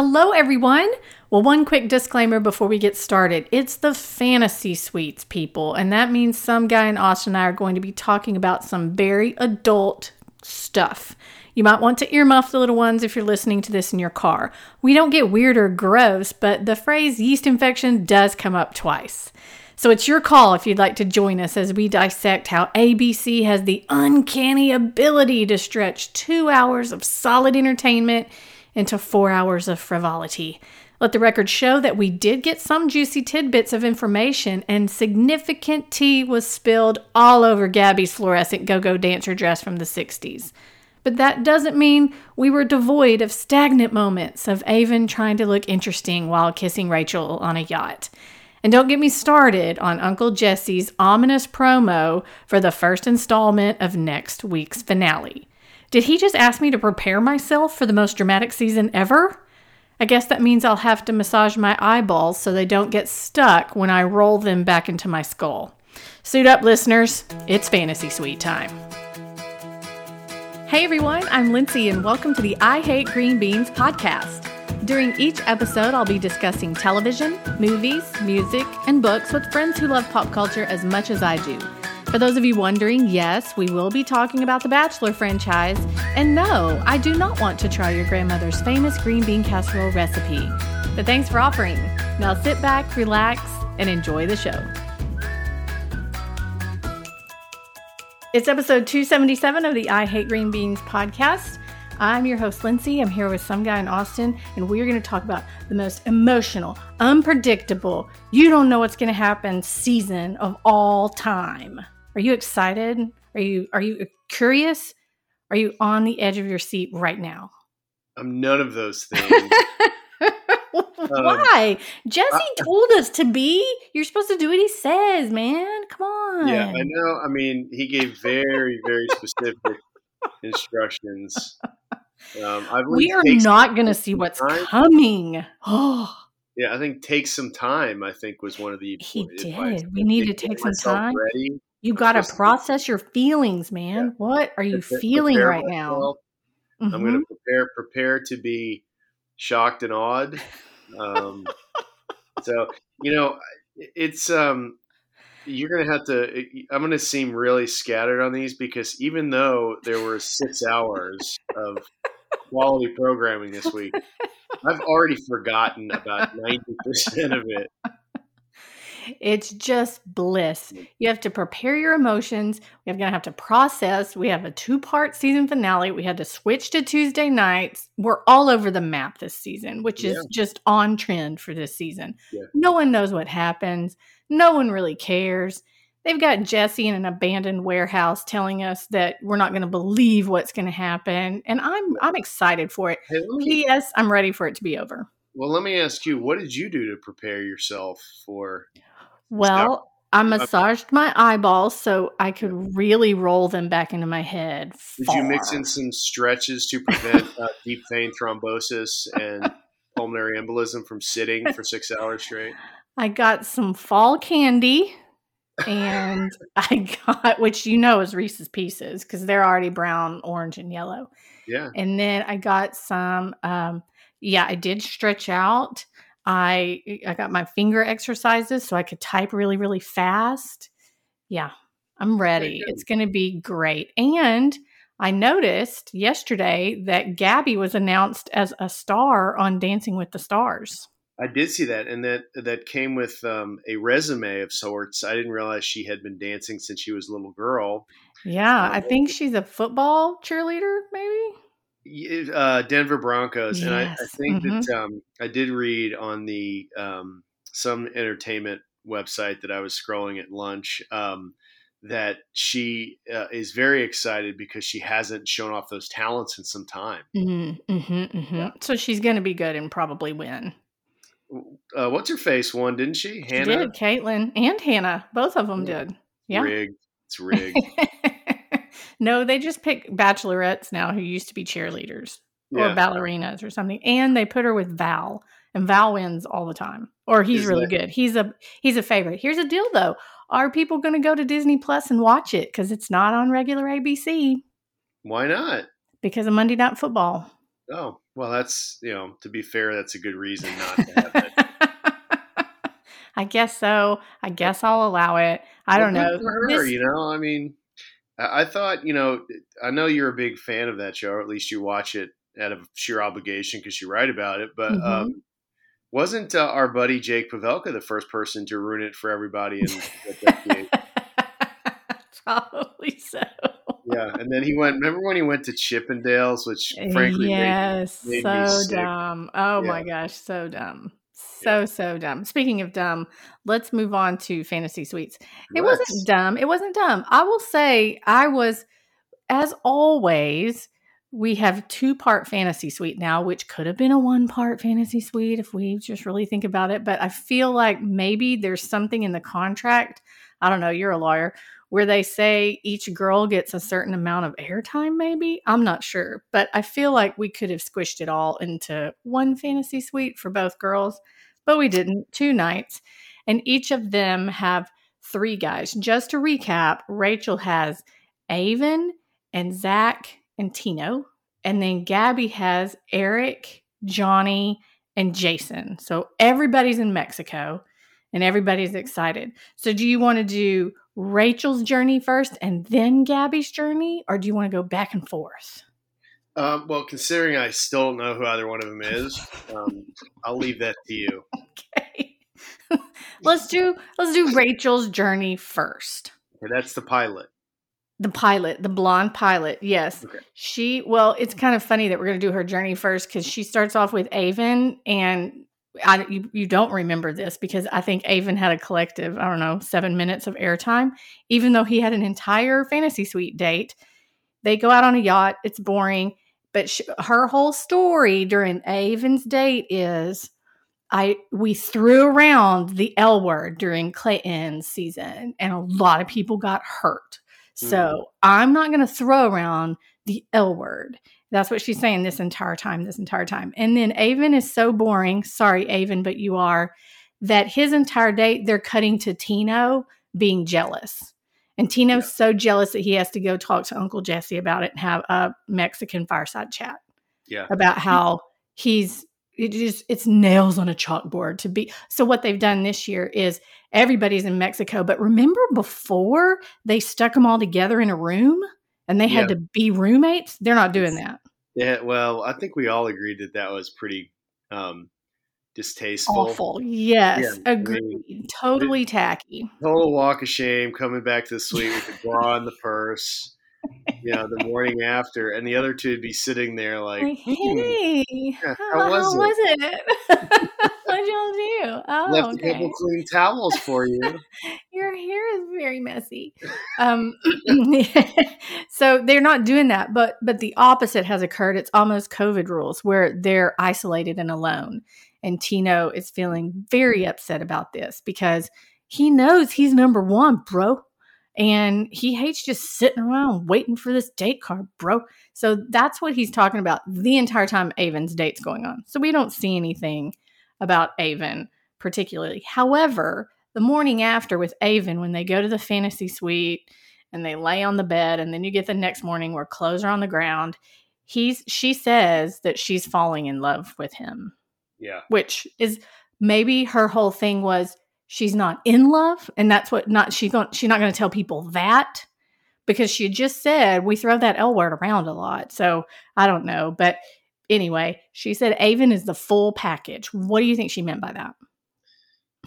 Hello, everyone. Well, one quick disclaimer before we get started. It's the fantasy suites, people, and that means some guy in Austin and I are going to be talking about some very adult stuff. You might want to earmuff the little ones if you're listening to this in your car. We don't get weird or gross, but the phrase yeast infection does come up twice. So it's your call if you'd like to join us as we dissect how ABC has the uncanny ability to stretch two hours of solid entertainment into four hours of frivolity. Let the record show that we did get some juicy tidbits of information, and significant tea was spilled all over Gabby's fluorescent go go dancer dress from the 60s. But that doesn't mean we were devoid of stagnant moments of Aven trying to look interesting while kissing Rachel on a yacht. And don't get me started on Uncle Jesse's ominous promo for the first installment of next week's finale. Did he just ask me to prepare myself for the most dramatic season ever? I guess that means I'll have to massage my eyeballs so they don't get stuck when I roll them back into my skull. Suit up, listeners. It's fantasy suite time. Hey everyone, I'm Lindsay and welcome to the I Hate Green Beans podcast. During each episode, I'll be discussing television, movies, music, and books with friends who love pop culture as much as I do. For those of you wondering, yes, we will be talking about the Bachelor franchise. And no, I do not want to try your grandmother's famous green bean casserole recipe. But thanks for offering. Now sit back, relax, and enjoy the show. It's episode 277 of the I Hate Green Beans podcast. I'm your host, Lindsay. I'm here with some guy in Austin, and we are going to talk about the most emotional, unpredictable, you don't know what's going to happen season of all time. Are you excited? Are you are you curious? Are you on the edge of your seat right now? I'm none of those things. Why? Um, Jesse I, told us to be. You're supposed to do what he says, man. Come on. Yeah, I know. I mean, he gave very, very specific instructions. Um, we are not going to see what's time. coming. Oh. Yeah, I think take some time. I think was one of the. He did. We need to take some time. Ready you got to process your feelings, man. Yeah. What are you prepare, feeling prepare right myself. now? Mm-hmm. I'm going to prepare prepare to be shocked and awed. Um, so you know, it's um, you're going to have to. I'm going to seem really scattered on these because even though there were six hours of quality programming this week, I've already forgotten about ninety percent of it. It's just bliss. Mm. You have to prepare your emotions. We're going to have to process. We have a two part season finale. We had to switch to Tuesday nights. We're all over the map this season, which is yeah. just on trend for this season. Yeah. No one knows what happens. No one really cares. They've got Jesse in an abandoned warehouse telling us that we're not going to believe what's going to happen, and I'm I'm excited for it. Hey, P.S. I'm ready for it to be over. Well, let me ask you, what did you do to prepare yourself for well, I massaged my eyeballs so I could really roll them back into my head. Did far. you mix in some stretches to prevent uh, deep vein thrombosis and pulmonary embolism from sitting for six hours straight? I got some fall candy and I got, which you know is Reese's Pieces because they're already brown, orange, and yellow. Yeah. And then I got some, um, yeah, I did stretch out. I I got my finger exercises so I could type really really fast. Yeah, I'm ready. It's going to be great. And I noticed yesterday that Gabby was announced as a star on Dancing with the Stars. I did see that, and that that came with um, a resume of sorts. I didn't realize she had been dancing since she was a little girl. Yeah, um, I think she's a football cheerleader, maybe uh, Denver Broncos, yes. and I, I think mm-hmm. that um, I did read on the um, some entertainment website that I was scrolling at lunch um, that she uh, is very excited because she hasn't shown off those talents in some time. Mm-hmm, mm-hmm, mm-hmm. yeah. So she's going to be good and probably win. Uh, what's her face won, didn't she? Hannah, she did. Kaitlyn and Hannah, both of them yeah. did. Yeah, rigged. It's rigged. No, they just pick bachelorettes now who used to be cheerleaders yeah. or ballerinas or something, and they put her with Val, and Val wins all the time. Or he's Is really that- good. He's a he's a favorite. Here's a deal though: Are people going to go to Disney Plus and watch it because it's not on regular ABC? Why not? Because of Monday Night Football. Oh, Well, that's you know, to be fair, that's a good reason not to have it. I guess so. I guess I'll allow it. I Well, don't know. her, This- you know, I mean, I, thought, you know, I know you're a big fan of that show, or at least you watch it out of sheer obligation because you write about it. But Mhm. um, wasn't uh, our buddy Jake Pavelka the first person to ruin it for everybody? In? Probably so. yeah, and then he went. Remember when he went to Chippendales, which frankly, made- yes, made me so dumb. Oh my gosh, so dumb. So so dumb. Speaking of dumb, let's move on to fantasy suites. It Let's. wasn't dumb. It wasn't dumb. I will say I was, as always, we have two part fantasy suite now, which could have been a one part fantasy suite if we just really think about it. But I feel like maybe there's something in the contract. I don't know. You're a lawyer where they say each girl gets a certain amount of airtime, maybe. I'm not sure. But I feel like we could have squished it all into one fantasy suite for both girls, but we didn't. Two nights. And each of them have three guys. Just to recap, Rachel has Aven and Zach and Tino. And then Gabby has Eric, Johnny, and Jason. So everybody's in Mexico and everybody's excited. So do you want to do Rachel's journey first and then Gabby's journey? Or do you want to go back and forth? Um, well, considering I still don't know who either one of them is, um, I'll leave that to you. Okay. let's do let's do Rachel's journey first. Okay, that's the pilot. The pilot, the blonde pilot. Yes. Okay. She, well, it's kind of funny that we're going to do her journey first because she starts off with Aven. And I, you, you don't remember this because I think Aven had a collective, I don't know, seven minutes of airtime, even though he had an entire fantasy suite date. They go out on a yacht. It's boring. But sh her whole story during Aven's date is I we threw around the L word during Clayton's season, and a lot of people got hurt. So hmm. I'm not going to throw around the L word. That's what she's saying this entire time, this entire time. And then Aven is so boring. Sorry, Aven, but you are. That his entire date, they're cutting to Tino being jealous. And Tino's Yeah. so jealous that he has to go talk to Uncle Jesse about it and have a Mexican fireside chat Yeah. about how he's it just it's nails on a chalkboard to be so what they've done this year is everybody's in mexico but remember before they stuck them all together in a room and they had Yeah. to be roommates they're not doing that Yeah. Well, I think we all agreed that that was pretty um, distasteful. awful yes Yeah, I agreed totally tacky Total walk of shame coming back to the suite with the bra and the purse. You know, the morning after, and the other two would be sitting there like, "Hmm, hey Yeah, how, how was how it?" was it what'd y'all do? Oh left okay. clean towels for you. your hair is very messy. Um so they're not doing that but but the opposite has occurred. It's almost covid rules where they're isolated and alone and tino is feeling very upset about this because he knows he's number one bro and he hates just sitting around waiting for this date card bro. So that's what he's talking about the entire time aven's date's going on. So we don't see anything about aven particularly however the morning after with Aven when they go to the fantasy suite and they lay on the bed and then you get the next morning where clothes are on the ground he's she says that she's falling in love with him Yeah. which is maybe her whole thing was she's not in love and that's what not she's going she's not going to tell people that because she just said we throw that L word around a lot so I don't know but anyway she said Aven is the full package what do you think she meant by that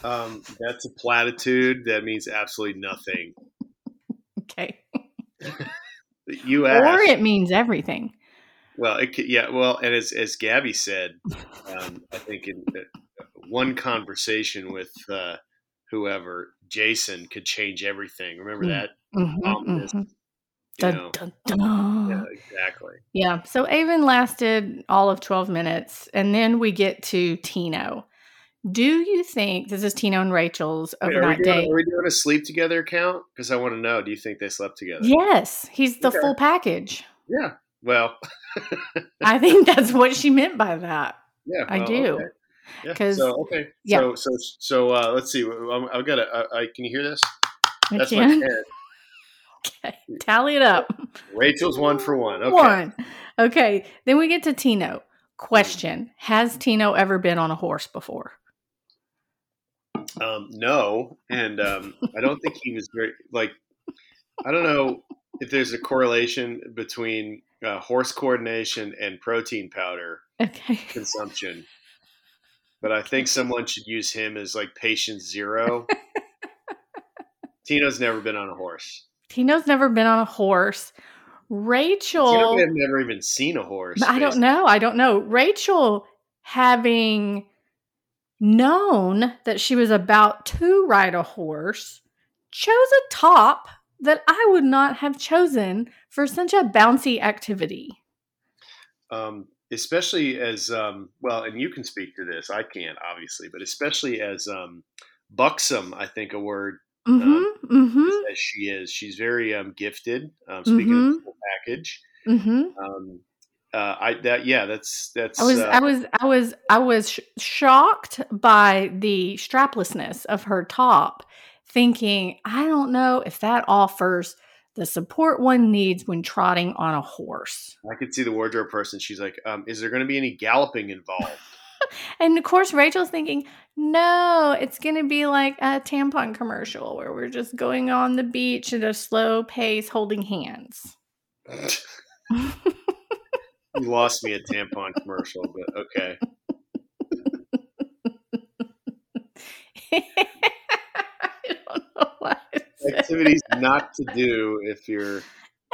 Um, that's a platitude. That means absolutely nothing. okay You or it means everything well, it could, yeah. Well, and as as Gabby said, um, I think in uh, one conversation with uh, whoever Jason could change everything. Remember Mm. that? Mhm, Ominous, mhm. Dun, dun, dun. Yeah, exactly. Yeah. So Aven lasted all of 12 minutes. And then we get to Tino. Do you think this is Tino and Rachel's Wait, are, overnight doing, date? are we doing a sleep together count? Because I want to know. Do you think they slept together? Yes, he's the Okay. full package. Yeah. Well. I think that's what she meant by that. Yeah, I well, do. okay. Yeah. so okay. yeah. So so so uh, let's see. I'm, I've got a. I, I can you hear this? That's my pen. Okay. Tally it up. Rachel's one for one. Okay. One. Okay. Then we get to Tino. Question Has Tino ever been on a horse before? Um, no, and um, I don't think he was very like. I don't know if there's a correlation between uh, horse coordination and protein powder Okay. consumption, but I think someone should use him as like patient zero. Tino's never been on a horse. Tino's never been on a horse. Rachel. have never even seen a horse. I don't know. I don't know. Rachel, having known that she was about to ride a horse, chose a top that I would not have chosen for such a bouncy activity. um, especially as um, well, and you can speak to this. I can't, obviously, but especially as um, buxom, I think a word Mm-hmm. Mm-hmm. as she is. She's very um, gifted. Um, speaking of the full package, Mm-hmm. um, uh, I that yeah, that's that's. I was, uh, I was, I was, I was sh- shocked by the straplessness of her top, thinking, I don't know if that offers the support one needs when trotting on a horse. I could see the wardrobe person. She's like, um, "Is there going to be any galloping involved?" And of course, Rachel's thinking, no, it's going to be like a tampon commercial where we're just going on the beach at a slow pace holding hands. you lost me a tampon commercial, but okay. I don't know why. Activities not to do if you're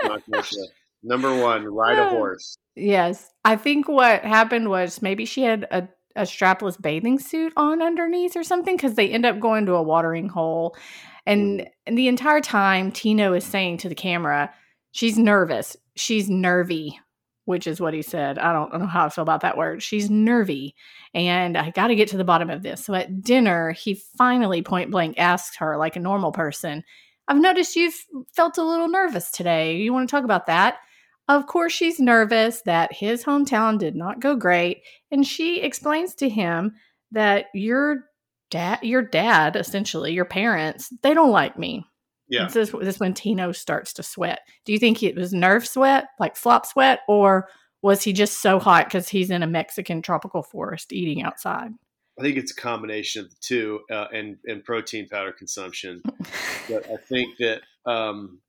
tampon commercial. Number one, ride a uh, horse. Yes. I think what happened was maybe she had a, a strapless bathing suit on underneath or something because they end up going to a watering hole. And, and the entire time, Tino is saying to the camera, she's nervous. She's nervy, which is what he said. I don't know how I feel about that word. She's nervy. And I got to get to the bottom of this. So at dinner, he finally point blank asked her, like a normal person, I've noticed you've felt a little nervous today. You want to talk about that? Of course, she's nervous that his hometown did not go great, and she explains to him that your dad, your dad, essentially your parents, they don't like me. Yeah, And This, this is when Tino starts to sweat. Do you think it was nerve sweat, like flop sweat, or was he just so hot because he's in a Mexican tropical forest eating outside? I think it's a combination of the two, uh, and and protein powder consumption. but I think that um,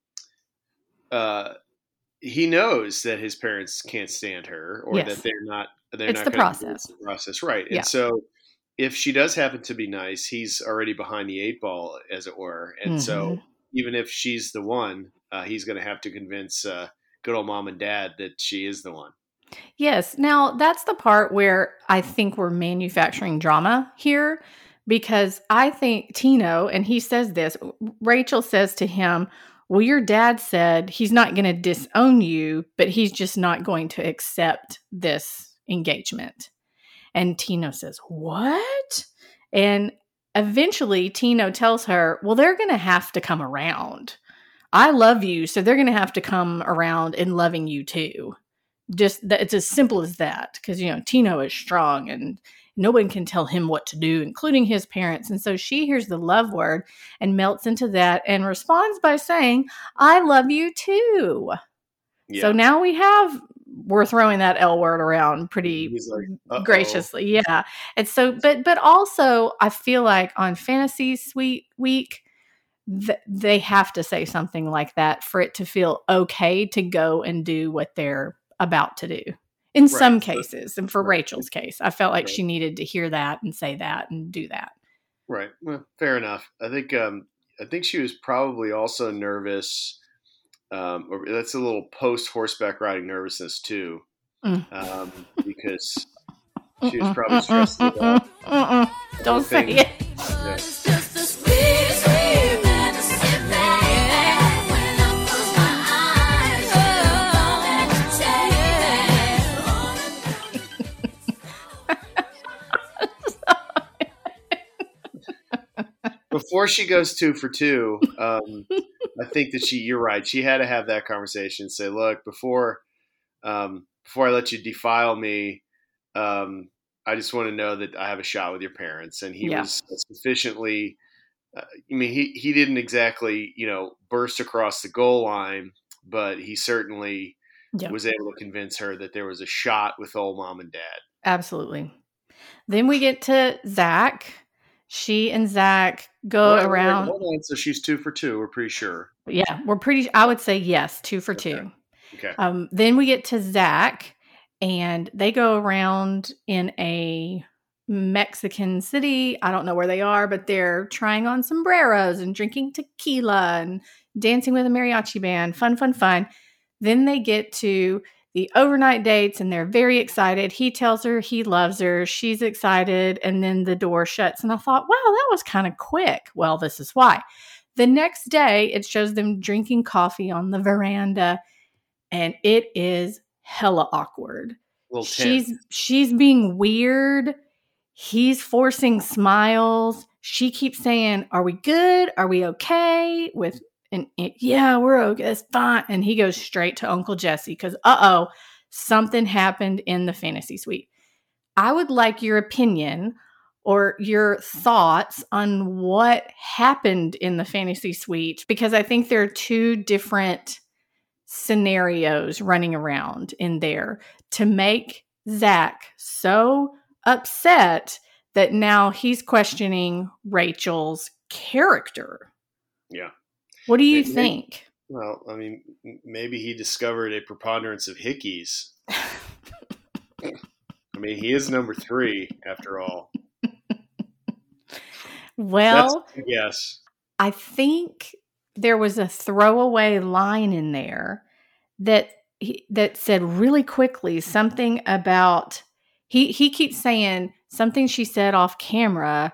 uh, he knows that his parents can't stand her, or Yes. that they're not. They're It's not the process. the process, right? Yeah. And so, if she does happen to be nice, he's already behind the eight ball, as it were. And so, Mhm. even if she's the one, uh, he's going to have to convince uh, good old mom and dad that she is the one. Yes. Now, that's the part where I think we're manufacturing drama here because I think Tino, and he says this, Rachel says to him, Well, your dad said he's not going to disown you, but he's just not going to accept this engagement. And Tino says, What? And eventually, Tino tells her, Well, they're going to have to come around. I love you, so they're going to have to come around in loving you too just that it's as simple as that because you know tino is strong and no one can tell him what to do including his parents. And so she hears the love word and melts into that and responds by saying i love you too. Yeah. so now we have we're throwing that l word around pretty like, graciously. Yeah. And so but but also i feel like on fantasy suite week th- they have to say something like that for it to feel okay to go and do what they're about to do in some cases and for Right. rachel's case i felt like Right. she needed to hear that and say that and do that Right. Well, fair enough. I think um, I think she was probably also nervous. Um, or that's a little post horseback riding nervousness too, Mm. um, because she was probably stressed Mm-mm, about. mm-mm, mm-mm. don't say it Yeah. Before she goes two for two, um, I think that she. You're right. She had to have that conversation. and Say, look, before um, before I let you defile me, um, I just want to know that I have a shot with your parents. And he Yeah. was sufficiently. Uh, I mean, he he didn't exactly you know burst across the goal line, but he certainly Yep. was able to convince her that there was a shot with old mom and dad. Absolutely. Then we get to Zach. She and Zach go wait, around. hold on. So she's two for two. We're pretty sure. Yeah, we're pretty. I would say yes, two for Okay. two. Okay. Um, then we get to Zach, and they go around in a Mexican city. I don't know where they are, but they're trying on sombreros and drinking tequila and dancing with a mariachi band. Fun, fun, fun. Then they get to the overnight dates and they're very excited. He tells her he loves her. She's excited. And then the door shuts. And I thought, wow, that was kind of quick. Well, this is why. The next day, it shows them drinking coffee on the veranda, and it is hella awkward. Little She's she's being weird. He's forcing smiles. She keeps saying, "Are we good? Are we okay?" With and yeah, we're okay. It's fine. And he goes straight to Uncle Jesse because uh oh, something happened in the fantasy suite. I would like your opinion or your thoughts on what happened in the fantasy suite because I think there are two different scenarios running around in there to make Zach so upset that now he's questioning Rachel's character. Yeah. What do you think? Well, I mean, maybe he discovered a preponderance of hickeys. I mean, he is number three after all. Well, yes. I think there was a throwaway line in there that he, that said really quickly something about he he keeps saying something she said off camera.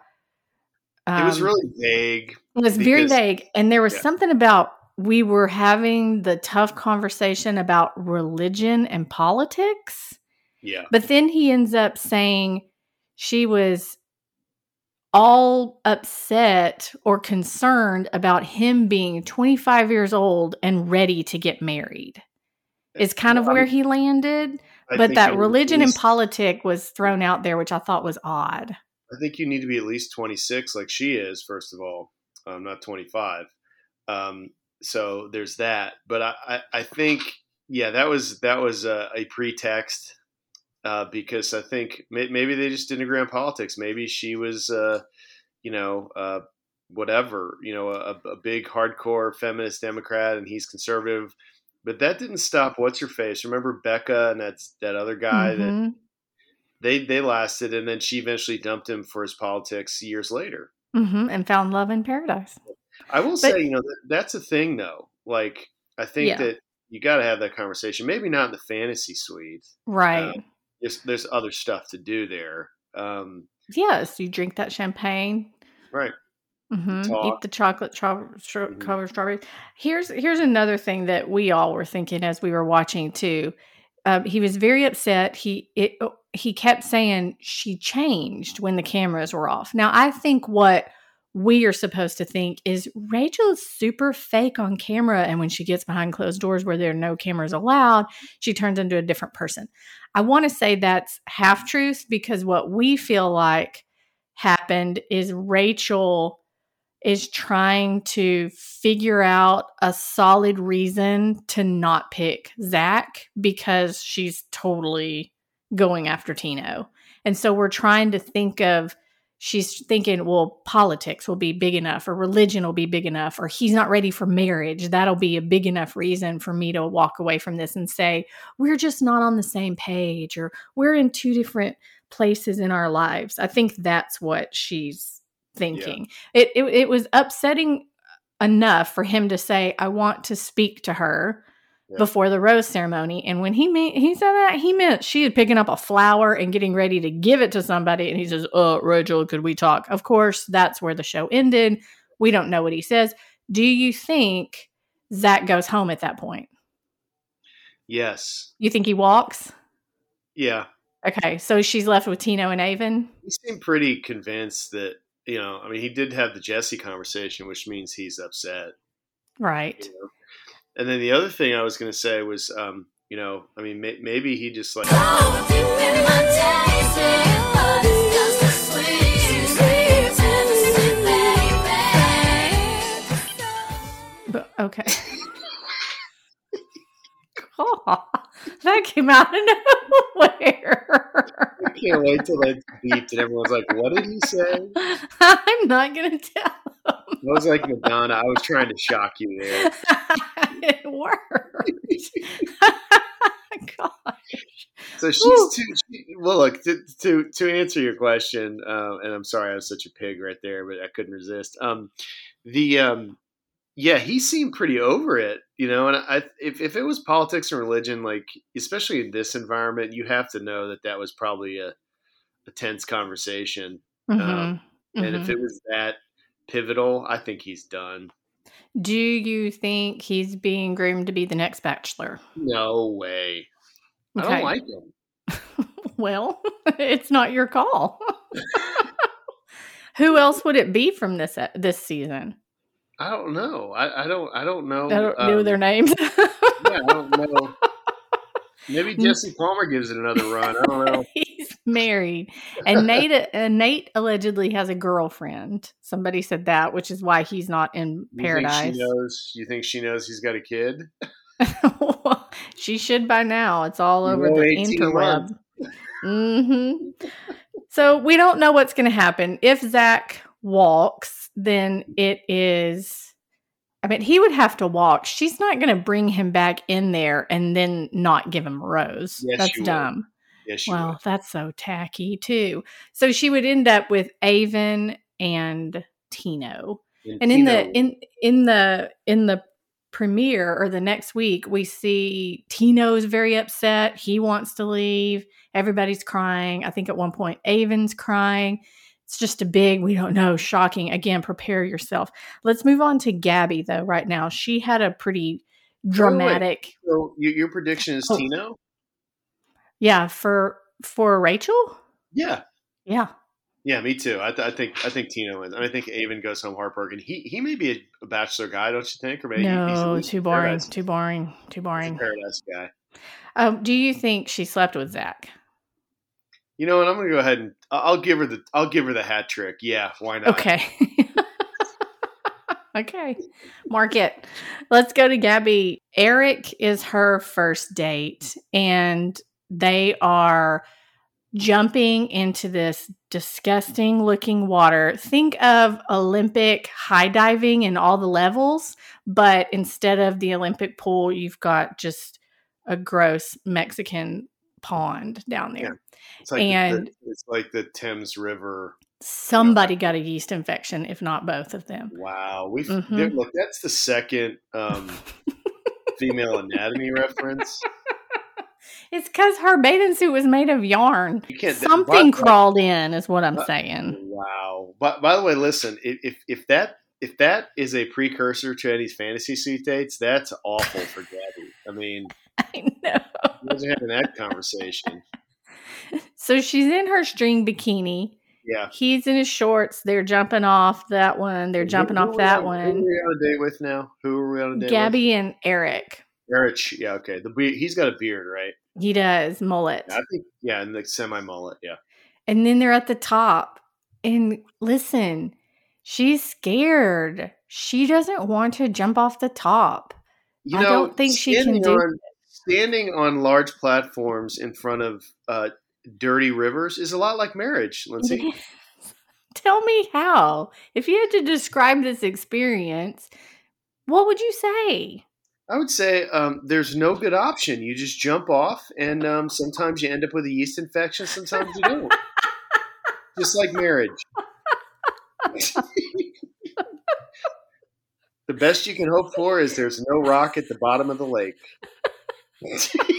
It was um, really vague. It was very vague. And there was Yeah. something about we were having the tough conversation about religion and politics. Yeah. But then he ends up saying she was all upset or concerned about him being 25 years old and ready to get married. Is kind of where he landed. I but that religion and least- politic was thrown out there, which I thought was odd. I think you need to be at least 26, like she is. First of all, um, not 25. Um, so there's that. But I, I, I think, yeah, that was that was a, a pretext uh, because I think may, maybe they just didn't agree on politics. Maybe she was, uh, you know, uh, whatever, you know, a, a big hardcore feminist Democrat, and he's conservative. But that didn't stop what's her face. Remember Becca and that's that other guy that Mhm. They they lasted, and then she eventually dumped him for his politics years later. Mhm. and found love in paradise. I will But- say, you know, that, that's a thing though. Like, I think Yeah. that you got to have that conversation. Maybe not in the fantasy suite. Right. There's there's other stuff to do there. Um, Yes, you drink that champagne. right. hmm Eat the chocolate tra- stra- Mhm. covered strawberries. Here's here's another thing that we all were thinking as we were watching too. Um, he was very upset. He it, oh, he kept saying she changed when the cameras were off. Now I think what we are supposed to think is Rachel is super fake on camera, and when she gets behind closed doors where there are no cameras allowed, she turns into a different person. I want to say that's half truth because what we feel like happened is Rachel is trying to figure out a solid reason to not pick Zach because she's totally going after Tino. And so we're trying to think of she's thinking, well, politics will be big enough, or religion will be big enough, or he's not ready for marriage. That'll be a big enough reason for me to walk away from this and say, we're just not on the same page, or we're in two different places in our lives. I think that's what she's thinking. It, it it was upsetting enough for him to say, I want to speak to her Yeah. before the rose ceremony. And when he mean, he said that, he meant she had picking up a flower and getting ready to give it to somebody. And he says, Oh, Rachel, could we talk? Of course, that's where the show ended. We don't know what he says. Do you think Zach goes home at that point? Yes. You think he walks? Yeah. Okay, so she's left with Tino and Aven. He seemed pretty convinced that you know. I mean, he did have the Jesse conversation, which means he's upset. Right. You know? And then the other thing I was going to say was, um, you know, I mean, may- maybe he just like deep in my taste, but it's just a sweet, sweet fantasy, baby. But okay. God. Came out of nowhere. I can't wait till it's beeped and everyone's like, "What did he say?" I'm not gonna tell. It was like Madonna. I was trying to shock you there. it worked. God. So she's too. She, well, look to, to to answer your question, uh, and I'm sorry I was such a pig right there, but I couldn't resist. Um, the um, yeah, he seemed pretty over it, you know. And I, if if it was politics and religion, like especially in this environment, you have to know that that was probably a, a tense conversation. Mhm. And if Mhm. it was that pivotal, I think he's done. Do you think he's being groomed to be the next bachelor? No way. I don't like him. Well, it's not your call. Who else would it be from this this season? I don't know. I, I don't. I don't know. I don't know um, their names. yeah, I don't know. Maybe Jesse Palmer gives it another run. I don't know. He's married, and Nate uh, Nate allegedly has a girlfriend. Somebody said that, which is why he's not in You paradise. think she knows? You think she knows he's got a kid? she should by now. It's all over know, the 18 interweb. months. hmm So we don't know what's going to happen. If Zach walks, then it is. I mean, he would have to walk. She's not going to bring him back in there and then not give him a rose. Yes, That's would. dumb. Yes, Well, would. that's so tacky too. So she would end up with Aven and Tino. And in the in in the in the premiere or the next week, we see Tino's very upset. He wants to leave. Everybody's crying. I think at one point Aven's crying. It's just a big, we don't know, shocking. Again, prepare yourself. Let's move on to Gabby though. Right now, she had a pretty dramatic, so your, your prediction is Oh. Tino? yeah, for for Rachel. Yeah, Yeah, yeah, me too. I, th- I think I think Tino wins. And I think Aven goes home heartbroken. He he may be a, bachelor guy, don't you think? Or maybe no, least too boring, Paradise- too boring, too he's a boring. paradise guy. Um, do you think she slept with Zach? You know what? I'm gonna go ahead and I'll give her the I'll give her the hat trick. Yeah, why not? Okay. okay. Mark it. Let's go to Gabby. Eric is her first date, and they are jumping into this disgusting looking water. Think of Olympic high diving in all the levels, but instead of the Olympic pool, you've got just a gross Mexican pond down there. It's like And- the, it's like the Thames River. Somebody got a yeast infection, if not both of them. Wow, we Mhm. look. That's the second um, female anatomy reference. It's because her bathing suit was made of yarn. You can't. Something but- crawled in, is what I'm but- saying. Wow. But by the way, listen. If if that if that is a precursor to any fantasy suit dates, that's awful for Gabby. I mean, I know. imagine having that conversation. So she's in her string bikini. Yeah. He's in his shorts. They're jumping off that one. They're jumping Who- who off we that on- Who are one. we on a date with now? Who are we on a date with Gabby and Eric. Eric. Yeah. Okay. The he's got a beard, right? He does mullet. I think. Yeah, and the semi mullet. Yeah. And then they're at the top. And listen, she's scared. She doesn't want to jump off the top. You I know, don't think she can do on, standing on large platforms in front of uh, dirty rivers is a lot like marriage, Lindsay. Tell me how. If you had to describe this experience, what would you say? I would say um, there's no good option. You just jump off, and um, sometimes you end up with a yeast infection. Sometimes you don't. just like marriage. the best you can hope for is there's no rock at the bottom of the lake.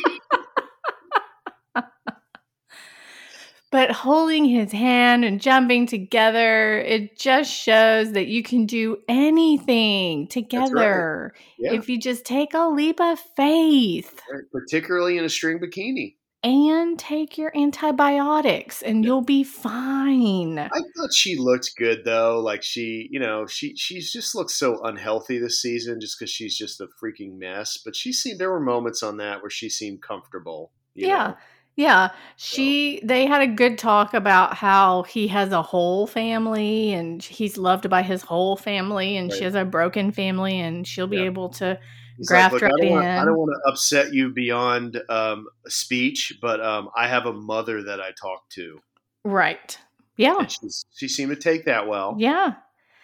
But holding his hand and jumping together, it just shows that you can do anything together Yeah, if you just take a leap of faith particularly in a string bikini. And take your antibiotics and you'll be fine. I thought she looked good though. Like she, you know, she she's just looked so unhealthy this season just because she's just a freaking mess. But she seemed there were moments on that where she seemed comfortable. Yeah. know? Yeah, she they had a good talk about how he has a whole family and he's loved by his whole family and she has a broken family and she'll be Yeah. able to He's Graft like, I don't, want, I don't want to upset you beyond um, speech, but um, I have a mother that I talk to, Right. Yeah. she seemed to take that well. Yeah.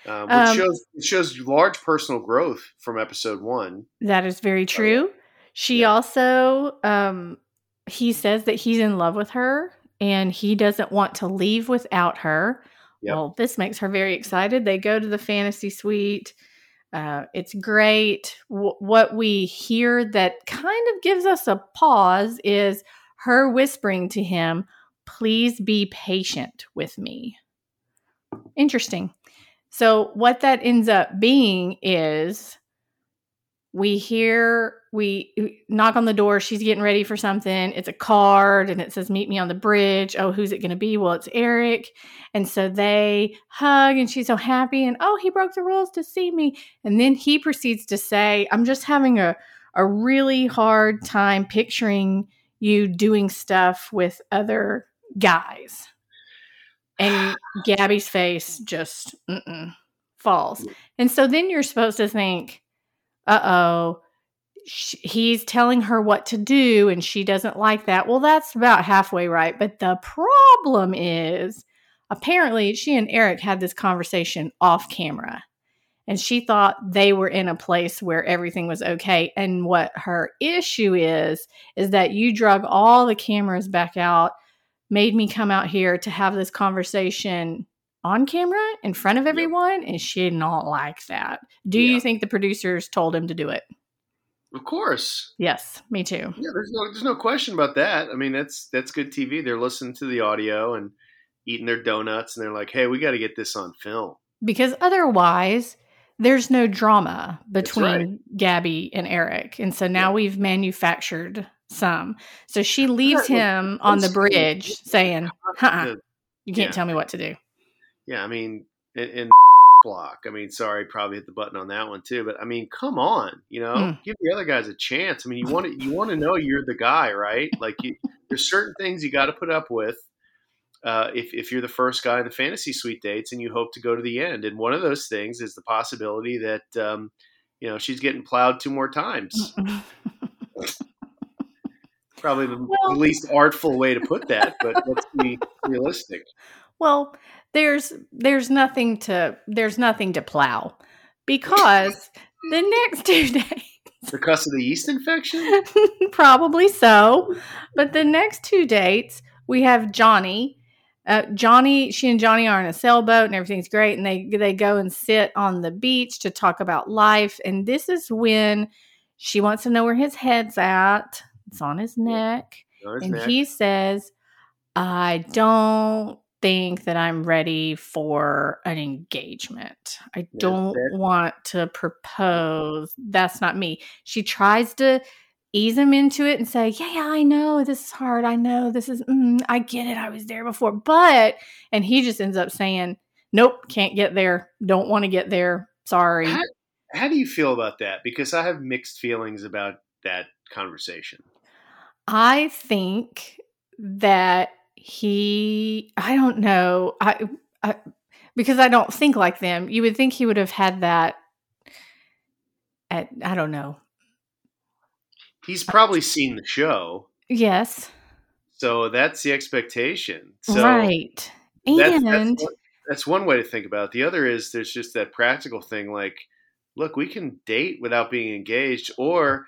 um, which Um, shows it shows large personal growth from episode one. That is very true. She Oh, Yeah. also, um, he says that he's in love with her and he doesn't want to leave without her. Yep. Well, this makes her very excited. They go to the fantasy suite. Uh, it's great. W- what we hear that kind of gives us a pause is her whispering to him, Please be patient with me. Interesting. So, what that ends up being is we hear we knock on the door she's getting ready for something it's a card and it says meet me on the bridge. Oh who's it going to be? Well it's eric. And so they hug and she's so happy and oh he broke the rules to see me. And then he proceeds to say i'm just having a, a really hard time picturing you doing stuff with other guys. And gabby's face just falls. And so then you're supposed to think uh oh, he's telling her what to do and she doesn't like that. Well, that's about halfway right. But the problem is apparently she and Eric had this conversation off camera and she thought they were in a place where everything was okay. And what her issue is, is that you drug all the cameras back out, made me come out here to have this conversation on camera in front of everyone and she did not like that. Do Yeah. you think the producers told him to do it? Of course, Yes, me too. yeah. There's no there's no question about that. I mean, that's that's good TV. They're listening to the audio and eating their donuts, and they're like, "Hey, we got to get this on film." Because otherwise there's no drama between right. Gabby and Eric. And so now Yeah. we've manufactured some. So she leaves him on the bridge saying, uh The- you can't Yeah. tell me what to do. Yeah, I mean, in, in block. I mean, sorry, probably hit the button on that one too. But I mean, come on, you know, Mm. give the other guys a chance. I mean, you want to you want to know you're the guy, right? Like, you, there's certain things you got to put up with. Uh, if, if you're the first guy in the fantasy suite dates and you hope to go to the end, and one of those things is the possibility that um, you know she's getting plowed two more times. Probably the Well- least artful way to put that, but let's be realistic. Well, there's there's nothing to there's nothing to plow because the next two days Because of the yeast infection? probably so, but the next two dates we have Johnny. Uh, Johnny, she and Johnny are in a sailboat and everything's great, and they they go and sit on the beach to talk about life. And this is when she wants to know where his head's at. It's on his neck. No, it's And not. he says, I don't think that I'm ready for an engagement. I don't want to propose. That's not me. She tries to ease him into it and say, Yeah, yeah, I know this is hard. I know this is, mm, I get it. I was there before. But, and he just ends up saying, Nope, can't get there. Don't want to get there. Sorry. How, how do you feel about that? Because I have mixed feelings about that conversation. I think that he, I don't know, I, I, because I don't think like them. You would think he would have had that at, I don't know. He's probably seen the show, Yes, so that's the expectation. So right. that's, and that's, one, that's one way to think about it. The other is there's just that practical thing like, look, we can date without being engaged. Or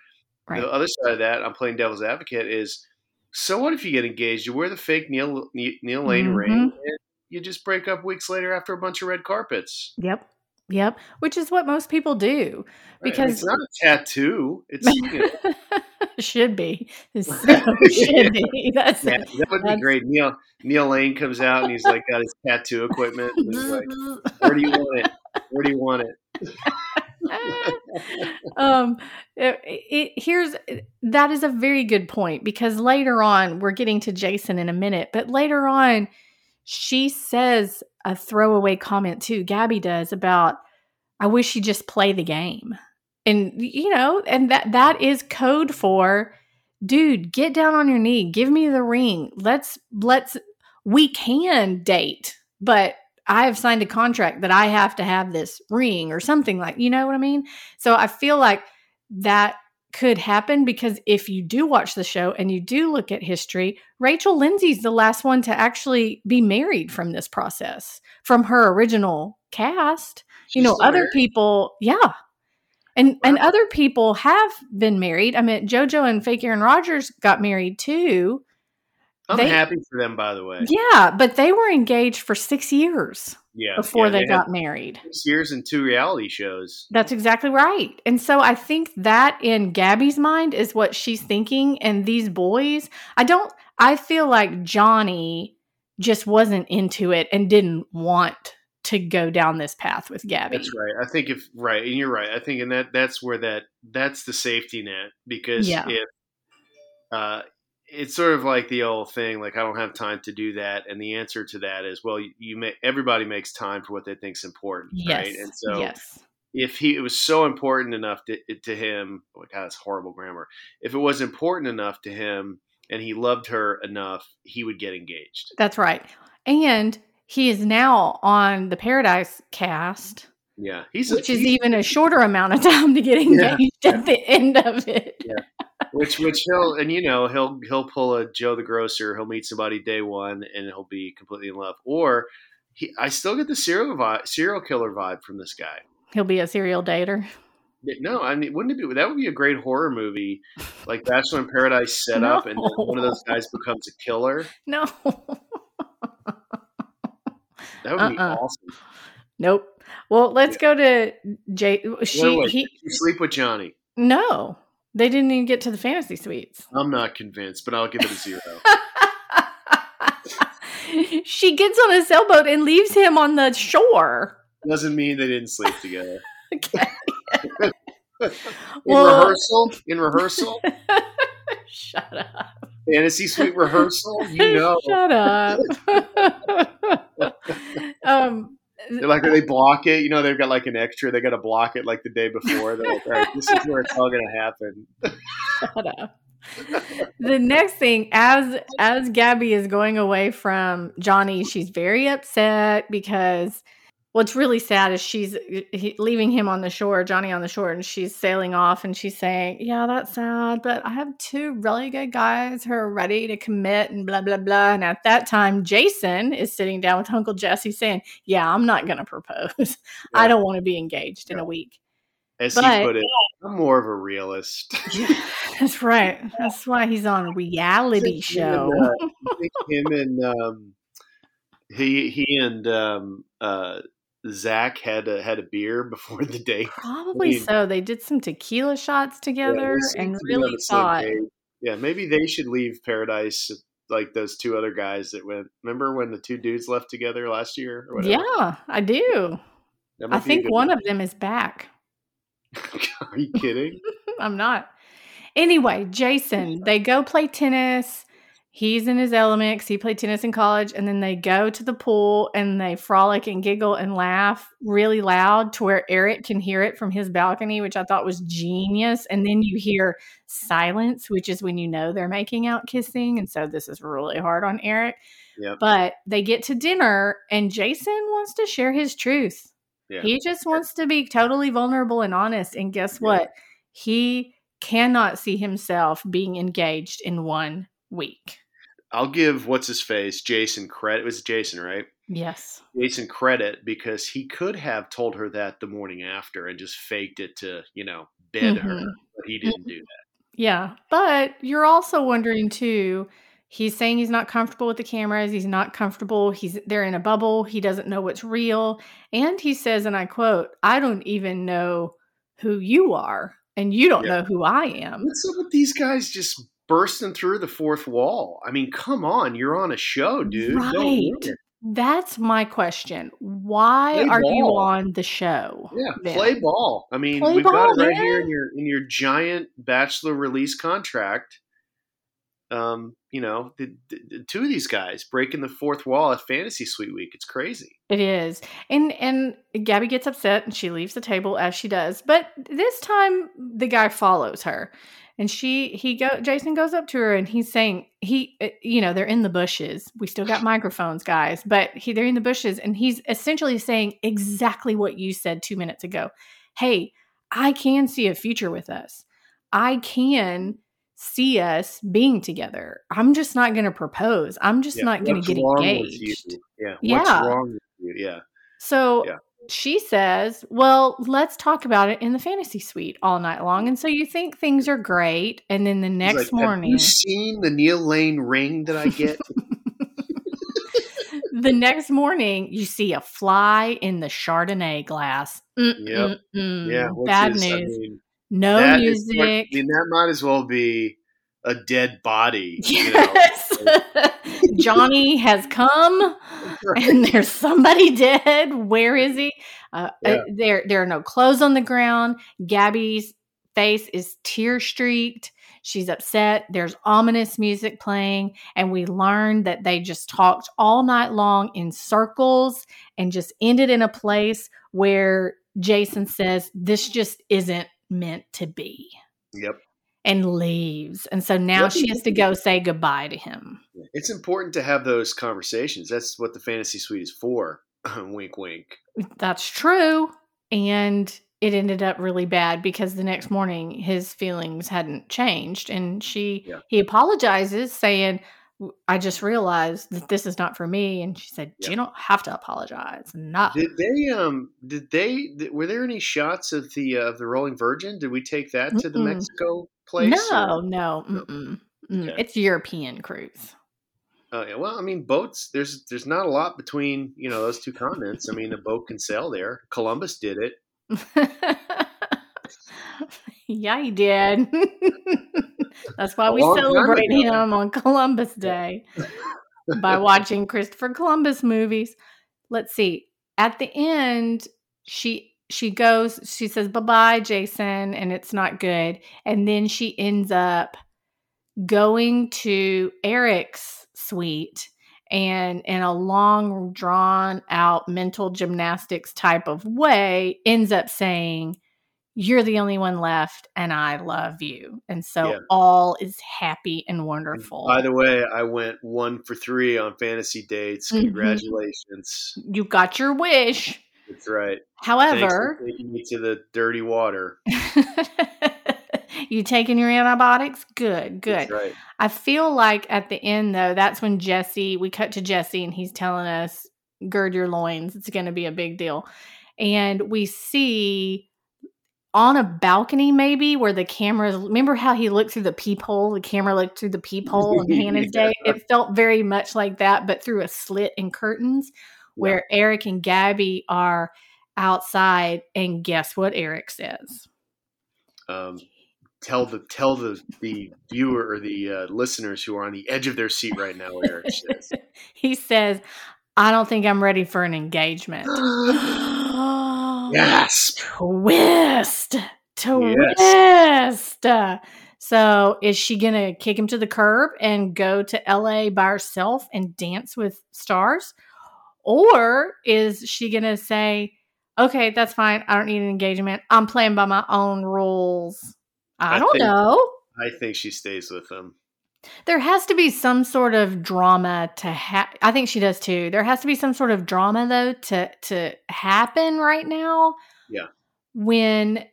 right. the other side of that, I'm playing devil's advocate, is so what if you get engaged? You wear the fake Neil, Neil Lane Mhm. ring, and you just break up weeks later after a bunch of red carpets. Yep. Yep. Which is what most people do. Right? It's not a tattoo. It's you know, should be. It so should be. That's Yeah, that would be great. Neil Neil Lane comes out and he's like got his tattoo equipment. Like, Where do you want it? Where do you want it? um it, it, here's that is a very good point because later on we're getting to jason in a minute but later on she says a throwaway comment too gabby does about i wish you just play the game. And you know and that that is code for dude get down on your knee give me the ring let's let's we can date but i have signed a contract that i have to have this ring or something like you know what i mean so i feel like that could happen because if you do watch the show and you do look at history, Rachel Lindsay's the last one to actually be married from this process from her original cast. you know, other married? people, yeah. And and other people have been married. I mean, JoJo and fake Aaron Rodgers got married too. I'm they- happy for them, by the way. Yeah, but they were engaged for six years Yeah, before yeah, they, had got married. six years and two reality shows. That's exactly right. And so I think that in Gabby's mind is what she's thinking. And these boys, I don't, I feel like Johnny just wasn't into it and didn't want to go down this path with Gabby. That's right. I think if right, and you're right. I think, and that that's where that that's the safety net because Yeah. if uh, it's sort of like the old thing, like I don't have time to do that, and the answer to that is, well, you, you may everybody makes time for what they think's important, yes. right? And so yes. if he it was so important enough to, to him, oh God, that's horrible grammar. If it was important enough to him and he loved her enough, he would get engaged. That's right. And he is now on the Paradise cast, Yeah, he's a, which is he's- even a shorter amount of time to get Yeah. engaged at the end of it. Which which he'll and you know he'll he'll pull a Joe the grocer. He'll meet somebody day one and he'll be completely in love. Or he, I still get the serial vibe, serial killer vibe from this guy. He'll be a serial dater. No, I mean, wouldn't it be that would be a great horror movie, like Bachelor in Paradise set up, and one of those guys becomes a killer. No. That would be Uh-uh. awesome. Nope. Well, let's go to Jay. She, Wait, wait, he, you sleep with Johnny. no, they didn't even get to the fantasy suites. I'm not convinced, but I'll give it a zero. she gets on a sailboat and leaves him on the shore. Doesn't mean they didn't sleep together. Okay. In Well- rehearsal, in rehearsal, Shut up. fantasy suite rehearsal, you know. Shut up. um, They're like they block it. You know, they've got like an extra. They got to block it like the day before. They're like, all right, this is where it's all going to happen. shut up. the next thing, as as Gabby is going away from Johnny, she's very upset because what's really sad is she's he, leaving him on the shore, Johnny on the shore, and she's sailing off, and she's saying, "Yeah, that's sad, but I have two really good guys who are ready to commit," and blah blah blah. And at that time, Jason is sitting down with Uncle Jesse, saying, "Yeah, I'm not going to propose. I don't want to be engaged in a week." As But- he put it, I'm more of a realist. That's right. That's why he's on a reality think him show. and, uh, him and um, he he and um, uh, Zach had a, had a beer before the date. Probably mean- so. They did some tequila shots together seem and really thought. Yeah, maybe they should leave Paradise like those two other guys that went. Remember when the two dudes left together last year? Or whatever? yeah, I do. I think good one of them is back. Are you kidding? I'm not. Anyway, Jason, they go play tennis. He's in his element 'cause he played tennis in college. And then they go to the pool and they frolic and giggle and laugh really loud to where Eric can hear it from his balcony, which I thought was genius. And then you hear silence, which is when you know they're making out kissing. And so this is really hard on Eric. Yep. But they get to dinner and Jason wants to share his truth. Yeah. He just wants to be totally vulnerable and honest. And guess Yeah. what? He cannot see himself being engaged in one week. I'll give what's his face Jason credit. It was Jason, right? Yes. Jason credit because he could have told her that the morning after and just faked it to you know bed her, Mhm. but he didn't do that. Yeah. But you're also wondering too. He's saying he's not comfortable with the cameras. He's not comfortable. He's they're in a bubble. He doesn't know what's real. And he says, and I quote, I don't even know who you are, and you don't Yeah. know who I am. What's up with these guys just bursting through the fourth wall? I mean, come on, you're on a show, dude. Right. That's my question. Why Play are you on the show? Yeah, then? play ball. I mean, Play we've got it right here in your in your giant bachelor release contract. Um, you know, the, the, the two of these guys breaking the fourth wall at Fantasy Suite Week. It's crazy. It is. And and Gabby gets upset and she leaves the table as she does. But this time the guy follows her. And she he go Jason goes up to her and he's saying he uh, you know, they're in the bushes. We still got microphones, guys, but he they're in the bushes and he's essentially saying exactly what you said 2 minutes ago. Hey, I can see a future with us. I can see us being together. I'm just not going to propose. I'm just Yeah, not going to get wrong with engaged. you? Yeah. Yeah. What's wrong with you? Yeah. So Yeah. She says, Well, let's talk about it in the fantasy suite all night long. And so you think things are great. And then the next like, Have morning, you seen the Neil Lane ring that I get? the next morning, you see a fly in the Chardonnay glass. Mm, Yep. mm, mm. yeah. Bad this? I news. mean, no music. what- I mean, that might as well be a dead body. You know? Yes. Johnny has come and there's somebody dead. Where is he? Uh, Yeah. uh, there, there are no clothes on the ground. Gabby's face is tear streaked. She's upset. There's ominous music playing, and we learned that they just talked all night long in circles and just ended in a place where Jason says, This just isn't meant to be, Yep. And leaves. And so now she has to go say goodbye to him. It's important to have those conversations. That's what the fantasy suite is for. wink, wink. That's true. And it ended up really bad because the next morning his feelings hadn't changed. And she, Yeah. he apologizes, saying, I just realized that this is not for me. And she said, Yeah. You don't have to apologize. No. Did they? Um. Did they? th- Were there any shots of the uh, of the Rolling Virgin? Did we take that to the Mexico place? no, or- no. Mm-mm. Mm, Okay. It's European cruise. Oh yeah. Well, I mean, boats. There's there's not a lot between you know those two continents. I mean, a boat can sail there. Columbus did it. yeah, he did. That's why we celebrate him on Columbus Day by watching Christopher Columbus movies. Let's see. At the end, she she goes, she says bye-bye, Jason, and it's not good. And then she ends up going to Eric's suite and in a long drawn out mental gymnastics type of way ends up saying you're the only one left and i love you and so Yeah. all is happy and wonderful By the way, I went one for three on fantasy dates. Mhm. Congratulations. you got your wish That's right. However taking me to the dirty water. you taking your antibiotics good good That's right. I feel like at the end though, that's when Jesse, we cut to Jesse and he's telling us, gird your loins. It's going to be a big deal. And we see on a balcony maybe where the cameras remember how he looked through the peephole the camera looked through the peephole on hannah's Yeah. day it felt very much like that but through a slit in curtains where eric and gabby are outside and guess what eric says Um, tell the tell the the viewer or the uh, listeners who are on the edge of their seat right now what Eric says. he says, I don't think I'm ready for an engagement. Gasp! Twist. Twist. So is she going to kick him to the curb and go to LA by herself and dance with stars? Or is she going to say, okay, that's fine. I don't need an engagement. I'm playing by my own rules. I, I don't think- know. I think she stays with him. There has to be some sort of drama to have. I think she does too. There has to be some sort of drama though to to happen right now. Yeah. When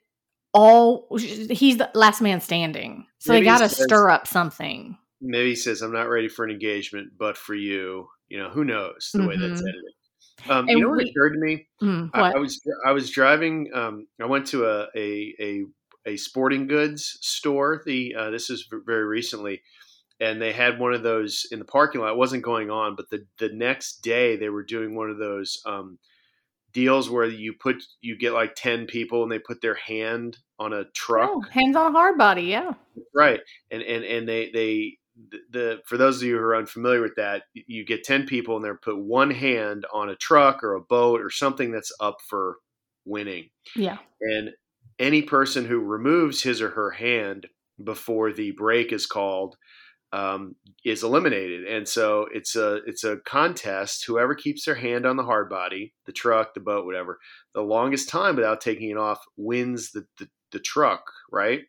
all he's the last man standing, so Maybe they he got to stir up something. Maybe he says, "I'm not ready for an engagement, but for you." You know, who knows the way that's Mhm. edited. Um, you know what we- occurred to me? Mm, I? I was I was driving. Um, I went to a a a, a sporting goods store. The uh, this is very recently, and they had one of those in the parking lot. It wasn't going on, but the the next day they were doing one of those um, deals where you put you get like ten people and they put their hand on a truck. Oh, hands on a Hardbody. Yeah. Right, and and and they they the, the for those of you who are unfamiliar with that, you get ten people and they're put one hand on a truck or a boat or something that's up for winning, Yeah. and any person who removes his or her hand before the break is called um, is eliminated. And so it's a it's a contest. Whoever keeps their hand on the Hardbody, the truck, the boat, whatever, the longest time without taking it off wins the, the, the truck, right?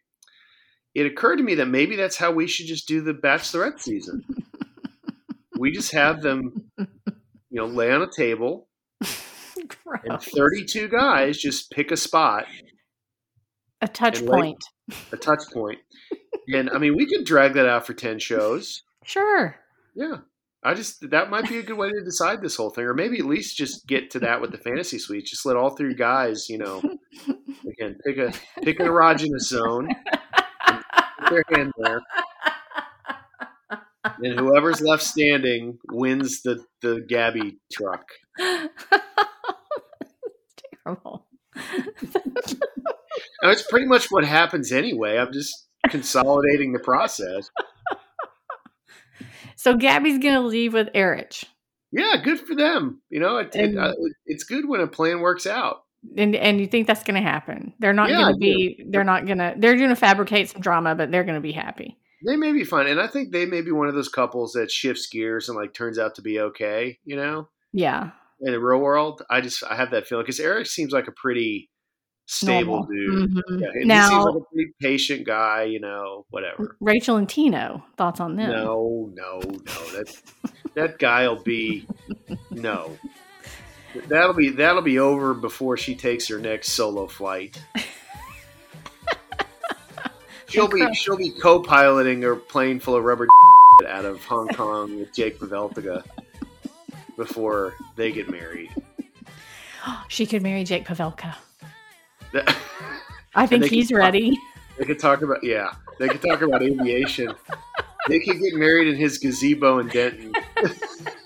It occurred to me that maybe that's how we should just do the bachelorette season. we just have them, you know, lay on a table and 32 guys just pick a spot A touch point. a touch point. And I mean, we could drag that out for 10 shows. Sure. Yeah. I just, that might be a good way to decide this whole thing. Or maybe at least just get to that with the fantasy suite. Just let all three guys, you know, again, pick a, pick an erogenous zone, put their hand there. And whoever's left standing wins the, the Gabby truck. Terrible. It's pretty much what happens anyway. I'm just consolidating the process. So Gabby's gonna leave with Erich. Yeah, good for them. You know, it, it, And- uh, it's good when a plan works out. And and you think that's gonna happen. They're not Yeah, gonna be they're not gonna they're gonna fabricate some drama, but they're gonna be happy. They may be fun, and I think they may be one of those couples that shifts gears and like turns out to be okay. You know, Yeah. in the real world, I just I have that feeling because Eric seems like a pretty stable Normal. dude. Mhm. Yeah, and he seems Now like a pretty patient guy. You know, whatever. Rachel and Tino, thoughts on them? No, no, no. That that guy'll be no. That'll be that'll be over before she takes her next solo flight. she'll be she'll be co-piloting her plane full of rubber out of Hong Kong with Jake Pavelka before they get married. She could marry Jake Pavelka. I think he's talk- ready. They could talk about yeah. They could talk about aviation. They could get married in his gazebo in Denton.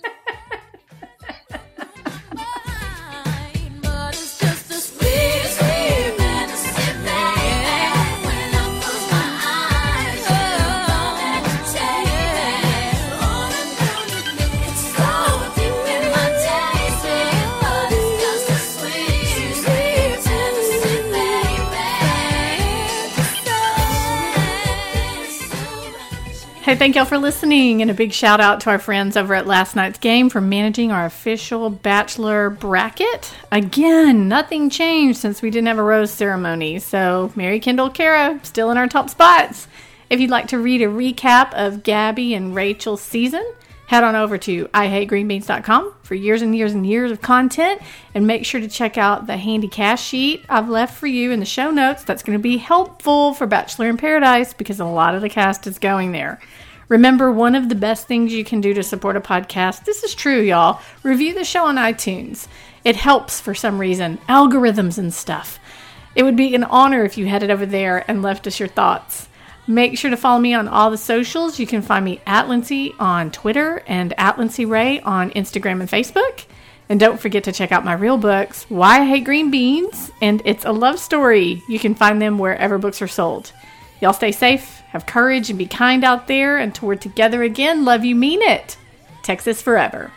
Hey, thank y'all for listening, and a big shout out to our friends over at Last Night's Game for managing our official Bachelor bracket. Again, nothing changed since we didn't have a rose ceremony, so Mary Kendall Kara still in our top spots. If you'd like to read a recap of Gabby and Rachel's season, head on over to ihategreenbeans.com for years and years and years of content and make sure to check out the handy cash sheet I've left for you in the show notes. That's going to be helpful for Bachelor in Paradise because a lot of the cast is going there. Remember, one of the best things you can do to support a podcast, this is true, y'all, review the show on iTunes. It helps for some reason, algorithms and stuff. It would be an honor if you headed over there and left us your thoughts. Make sure to follow me on all the socials. You can find me at Lindsay on Twitter and at Lindsay Ray on Instagram and Facebook. And don't forget to check out my real books, Why I Hate Green Beans and It's a Love Story. You can find them wherever books are sold. Y'all stay safe, have courage, and be kind out there. Until we're together again, love you, mean it. Texas forever.